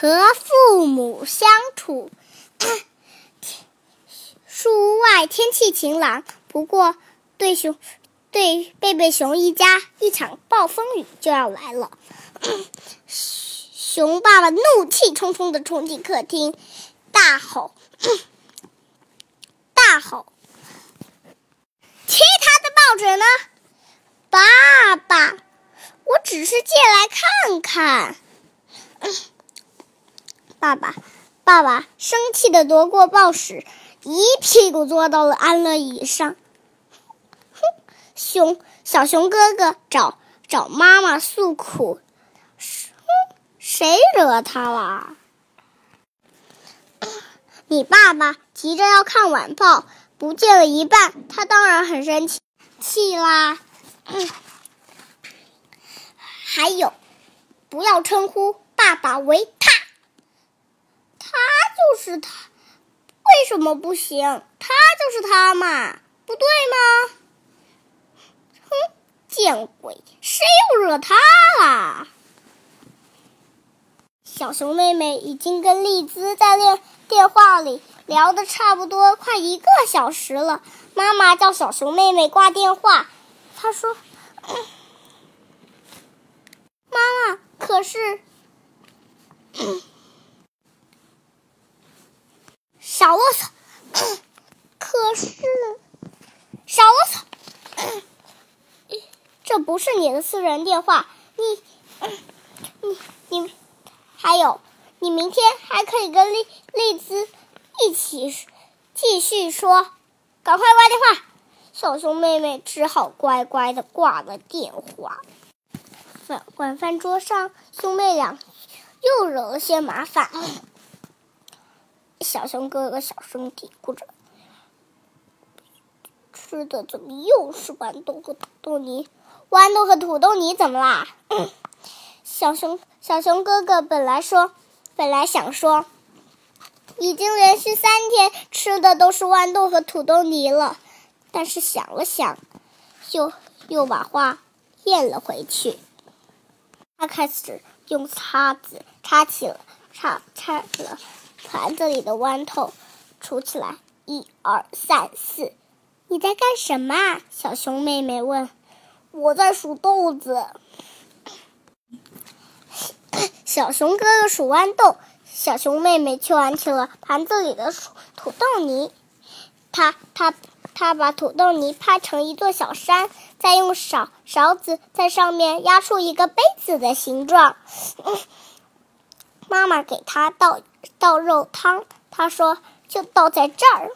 和父母相处。树屋外天气晴朗，不过对熊对贝贝熊一家，一场暴风雨就要来了。熊爸爸怒气冲冲地冲进客厅，大吼：“ 大吼！其他的报纸呢？爸爸，我只是借来看看。”爸爸，爸爸生气的夺过报纸，一屁股坐到了安乐椅上。哼，熊小熊哥哥找找妈妈诉苦。哼，谁惹他了？你爸爸急着要看晚报，不见了一半，他当然很生气气啦。还有，不要称呼爸爸为他。他就是他，为什么不行？他就是他嘛，不对吗？哼，见鬼！谁又惹他啦？小熊妹妹已经跟丽兹在电电话里聊的差不多快一个小时了。妈妈叫小熊妹妹挂电话，她说：“妈妈，可是……”少啰嗦！可是，少啰嗦！这不是你的私人电话，你、你、你，还有，你明天还可以跟丽丽兹一起继续说。赶快挂电话！小熊妹妹只好乖乖的挂了电话。晚晚饭桌上，兄妹俩又惹了些麻烦。小熊哥哥小声嘀咕着：“吃的怎么又是豌豆和土豆泥？豌豆和土豆泥怎么啦？” 小熊小熊哥哥本来说，本来想说，已经连续三天吃的都是豌豆和土豆泥了，但是想了想，又又把话咽了回去。他开始用叉子叉起了，叉叉了。盘子里的豌豆数起来，一二三四。你在干什么？小熊妹妹问。我在数豆子。小熊哥哥数豌豆，小熊妹妹却玩起了盘子里的土豆泥。他他他把土豆泥拍成一座小山，再用勺勺子在上面压出一个杯子的形状。妈妈给他倒倒肉汤，他说：“就倒在这儿。”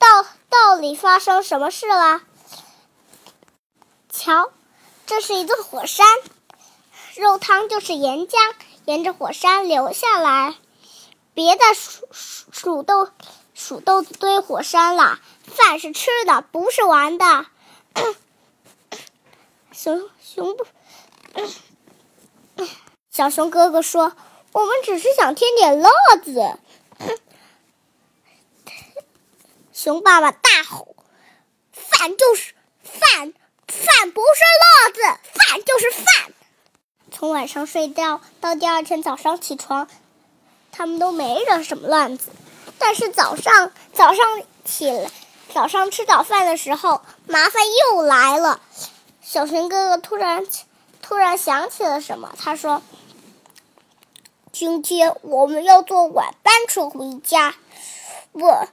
到到底发生什么事了？瞧，这是一座火山，肉汤就是岩浆沿着火山流下来。别再数数数豆数豆子堆火山了，饭是吃的，不是玩的。熊熊不。小熊哥哥说：“我们只是想添点乐子。” 熊爸爸大吼：“饭就是饭，饭不是乐子，饭就是饭。”从晚上睡觉到第二天早上起床，他们都没惹什么乱子。但是早上早上起来，早上吃早饭的时候，麻烦又来了。小熊哥哥突然突然想起了什么，他说。今天我们要坐晚班车回家。我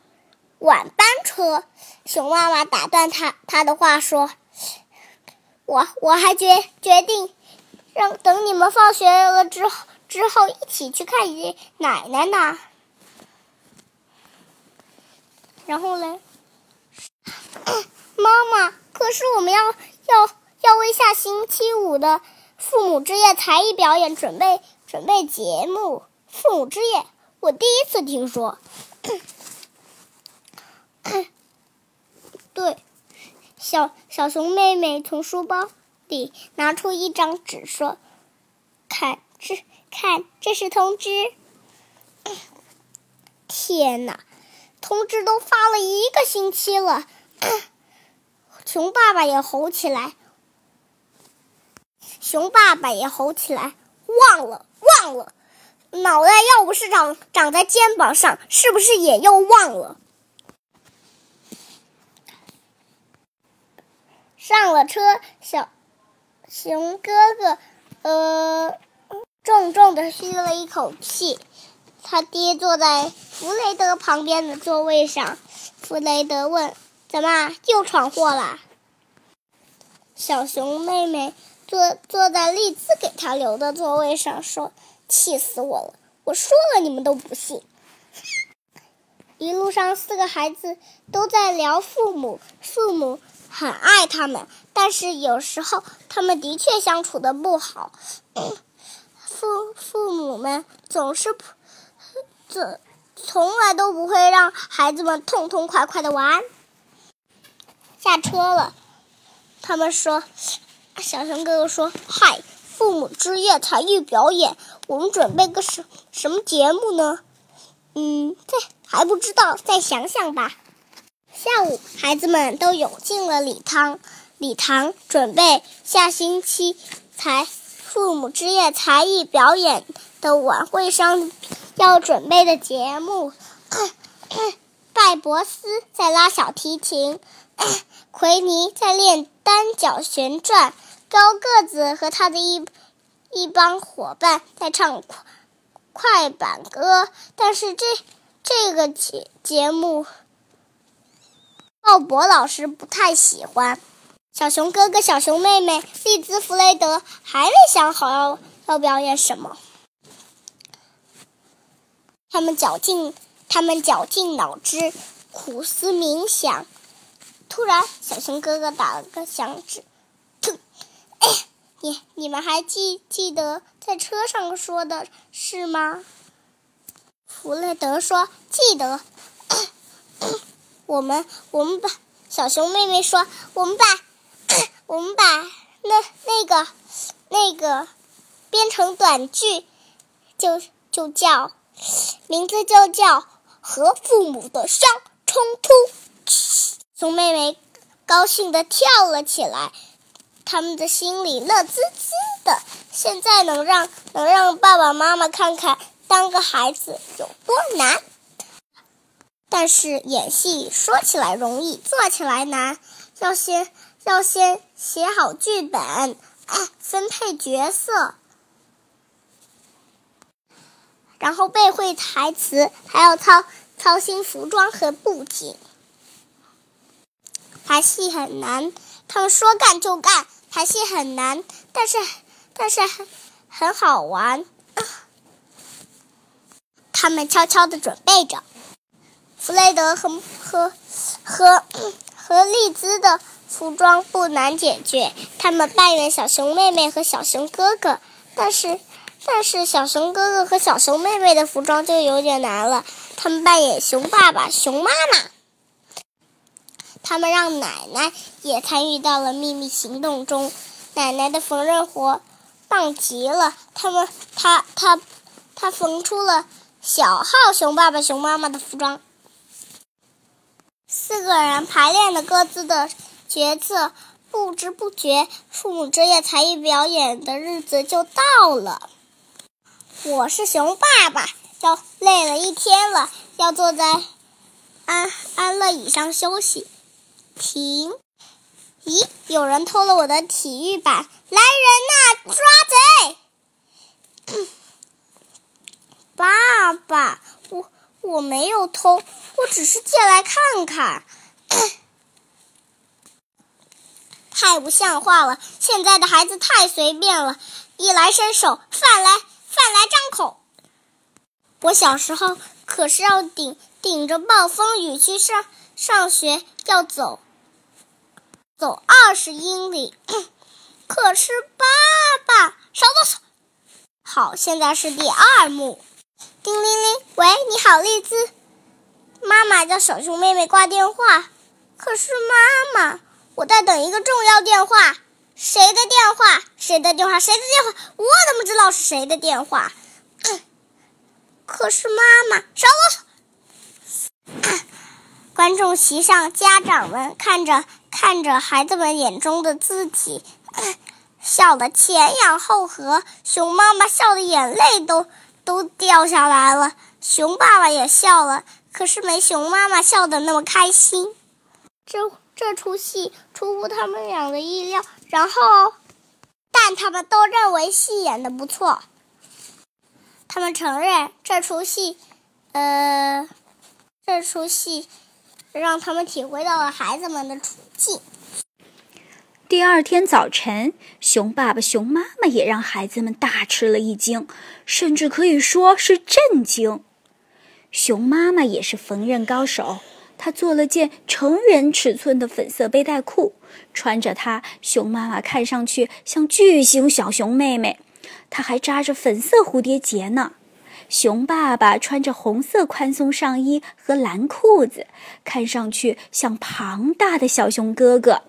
晚班车，熊妈妈打断他他的话说：“我我还决决定让等你们放学了之后之后一起去看爷奶奶呢。”然后呢？妈妈，可是我们要要要为下星期五的父母之夜才艺表演准备。准备节目，父母之夜，我第一次听说。对，小小熊妹妹从书包里拿出一张纸，说：“看，这看，这是通知。”天哪，通知都发了一个星期了！熊爸爸也吼起来，熊爸爸也吼起来，忘了。忘了，脑袋要不是长长在肩膀上，是不是也又忘了？上了车，小熊哥哥，呃，重重的吸了一口气。他爹坐在弗雷德旁边的座位上。弗雷德问：“怎么又闯祸了？”小熊妹妹坐坐在丽兹给他留的座位上，说：“气死我了！我说了，你们都不信。”一路上，四个孩子都在聊父母，父母。很爱他们，但是有时候他们的确相处的不好。父父母们总是不，从从来都不会让孩子们痛痛快快的玩。下车了，他们说：“小熊哥哥说，嗨，父母之夜才艺表演，我们准备个什什么节目呢？嗯，再还不知道，再想想吧。”下午，孩子们都涌进了礼堂。礼堂准备下星期才父母之夜才艺表演的晚会上要准备的节目。拜博斯在拉小提琴，奎尼在练单脚旋转，高个子和他的一一帮伙伴在唱快快板歌。但是这这个节节目。鲍勃老师不太喜欢小熊哥哥、小熊妹妹、利兹、弗雷德还没想好要要表演什么。他们绞尽他们绞尽脑汁，苦思冥想。突然，小熊哥哥打了个响指：“，你你们还记记得在车上说的是吗？”弗雷德说：“记得。”我们我们把小熊妹妹说，我们把 我们把那那个那个编成短句，就就叫名字就叫和父母的伤冲突。熊妹妹高兴的跳了起来，他们的心里乐滋滋的。现在能让能让爸爸妈妈看看当个孩子有多难。但是演戏说起来容易，做起来难。要先要先写好剧本，分配角色，然后背会台词，还要操操心服装和布景。排戏很难，他们说干就干。排戏很难，但是但是很很好玩。他们悄悄的准备着。弗雷德和和和和丽兹的服装不难解决，他们扮演小熊妹妹和小熊哥哥，但是但是小熊哥哥和小熊妹妹的服装就有点难了。他们扮演熊爸爸、熊妈妈，他们让奶奶也参与到了秘密行动中。奶奶的缝纫活棒极了，他们他他他缝出了小号熊爸爸、熊妈妈的服装。四个人排练了各自的角色，不知不觉，父母之夜才艺表演的日子就到了。我是熊爸爸，要累了一天了，要坐在安安乐椅上休息。停！咦，有人偷了我的体育板！来人呐，抓贼！爸爸，我。我没有偷，我只是借来看看。太不像话了！现在的孩子太随便了，衣来伸手，饭来饭来张口。我小时候可是要顶顶着暴风雨去上上学，要走走二十英里。可是爸爸，少啰嗦。好，现在是第二幕。叮铃铃，喂，你好，丽兹。妈妈叫小熊妹妹挂电话。可是妈妈，我在等一个重要电话。谁的电话？谁的电话？谁的电话？我怎么知道是谁的电话？可是妈妈，少啰嗦。观众席上，家长们看着看着孩子们眼中的自己，笑得前仰后合。熊妈妈笑的眼泪都。都掉下来了。熊爸爸也笑了，可是没熊妈妈笑得那么开心。这这出戏出乎他们俩的意料，然后，但他们都认为戏演的不错。他们承认这出戏，呃，这出戏让他们体会到了孩子们的处境。第二天早晨，熊爸爸、熊妈妈也让孩子们大吃了一惊，甚至可以说是震惊。熊妈妈也是缝纫高手，她做了件成人尺寸的粉色背带裤，穿着它，熊妈妈看上去像巨型小熊妹妹。她还扎着粉色蝴蝶结呢。熊爸爸穿着红色宽松上衣和蓝裤子，看上去像庞大的小熊哥哥。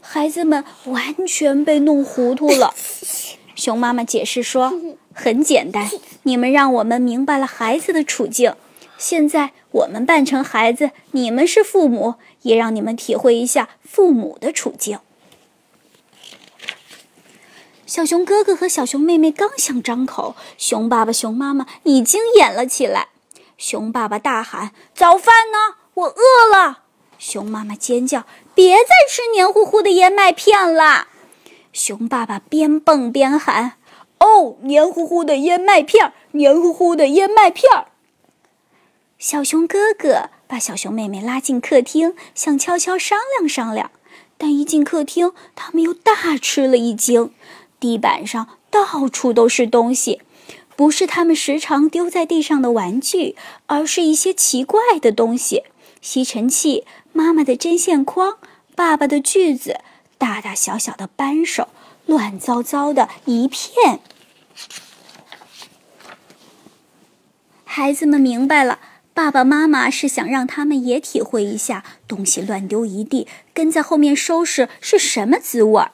孩子们完全被弄糊涂了。熊妈妈解释说：“很简单，你们让我们明白了孩子的处境。现在我们扮成孩子，你们是父母，也让你们体会一下父母的处境。”小熊哥哥和小熊妹妹刚想张口，熊爸爸、熊妈妈已经演了起来。熊爸爸大喊：“早饭呢？我饿了！”熊妈妈尖叫：“别再吃黏糊糊的燕麦片了！”熊爸爸边蹦边喊：“哦，黏糊糊的燕麦片，黏糊糊的燕麦片！”小熊哥哥把小熊妹妹拉进客厅，想悄悄商量商量，但一进客厅，他们又大吃了一惊。地板上到处都是东西，不是他们时常丢在地上的玩具，而是一些奇怪的东西：吸尘器。妈妈的针线筐，爸爸的锯子，大大小小的扳手，乱糟糟的一片。孩子们明白了，爸爸妈妈是想让他们也体会一下东西乱丢一地，跟在后面收拾是什么滋味儿。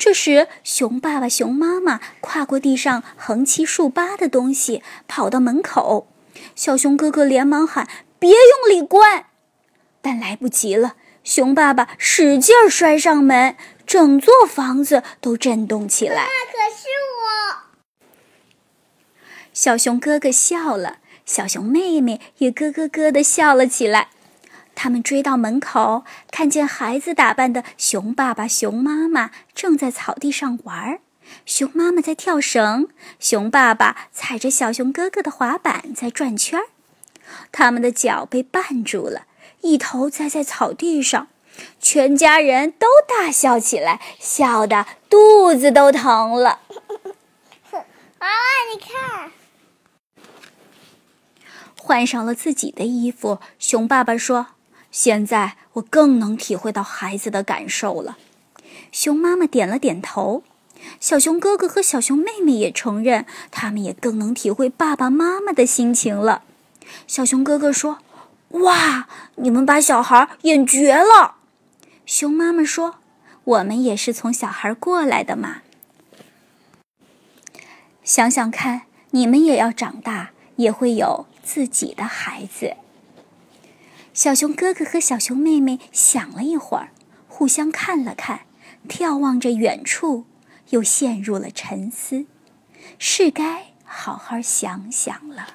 这时，熊爸爸、熊妈妈跨过地上横七竖八的东西，跑到门口。小熊哥哥连忙喊：“别用力关！”但来不及了，熊爸爸使劲摔上门，整座房子都震动起来。那可是我。小熊哥哥笑了，小熊妹妹也咯咯咯的笑了起来。他们追到门口，看见孩子打扮的熊爸爸、熊妈妈正在草地上玩，熊妈妈在跳绳，熊爸爸踩着小熊哥哥的滑板在转圈儿，他们的脚被绊住了。一头栽在草地上，全家人都大笑起来，笑得肚子都疼了。啊，你看，换上了自己的衣服，熊爸爸说：“现在我更能体会到孩子的感受了。”熊妈妈点了点头，小熊哥哥和小熊妹妹也承认，他们也更能体会爸爸妈妈的心情了。小熊哥哥说。哇！你们把小孩演绝了。熊妈妈说：“我们也是从小孩过来的嘛。想想看，你们也要长大，也会有自己的孩子。”小熊哥哥和小熊妹妹想了一会儿，互相看了看，眺望着远处，又陷入了沉思，是该好好想想了。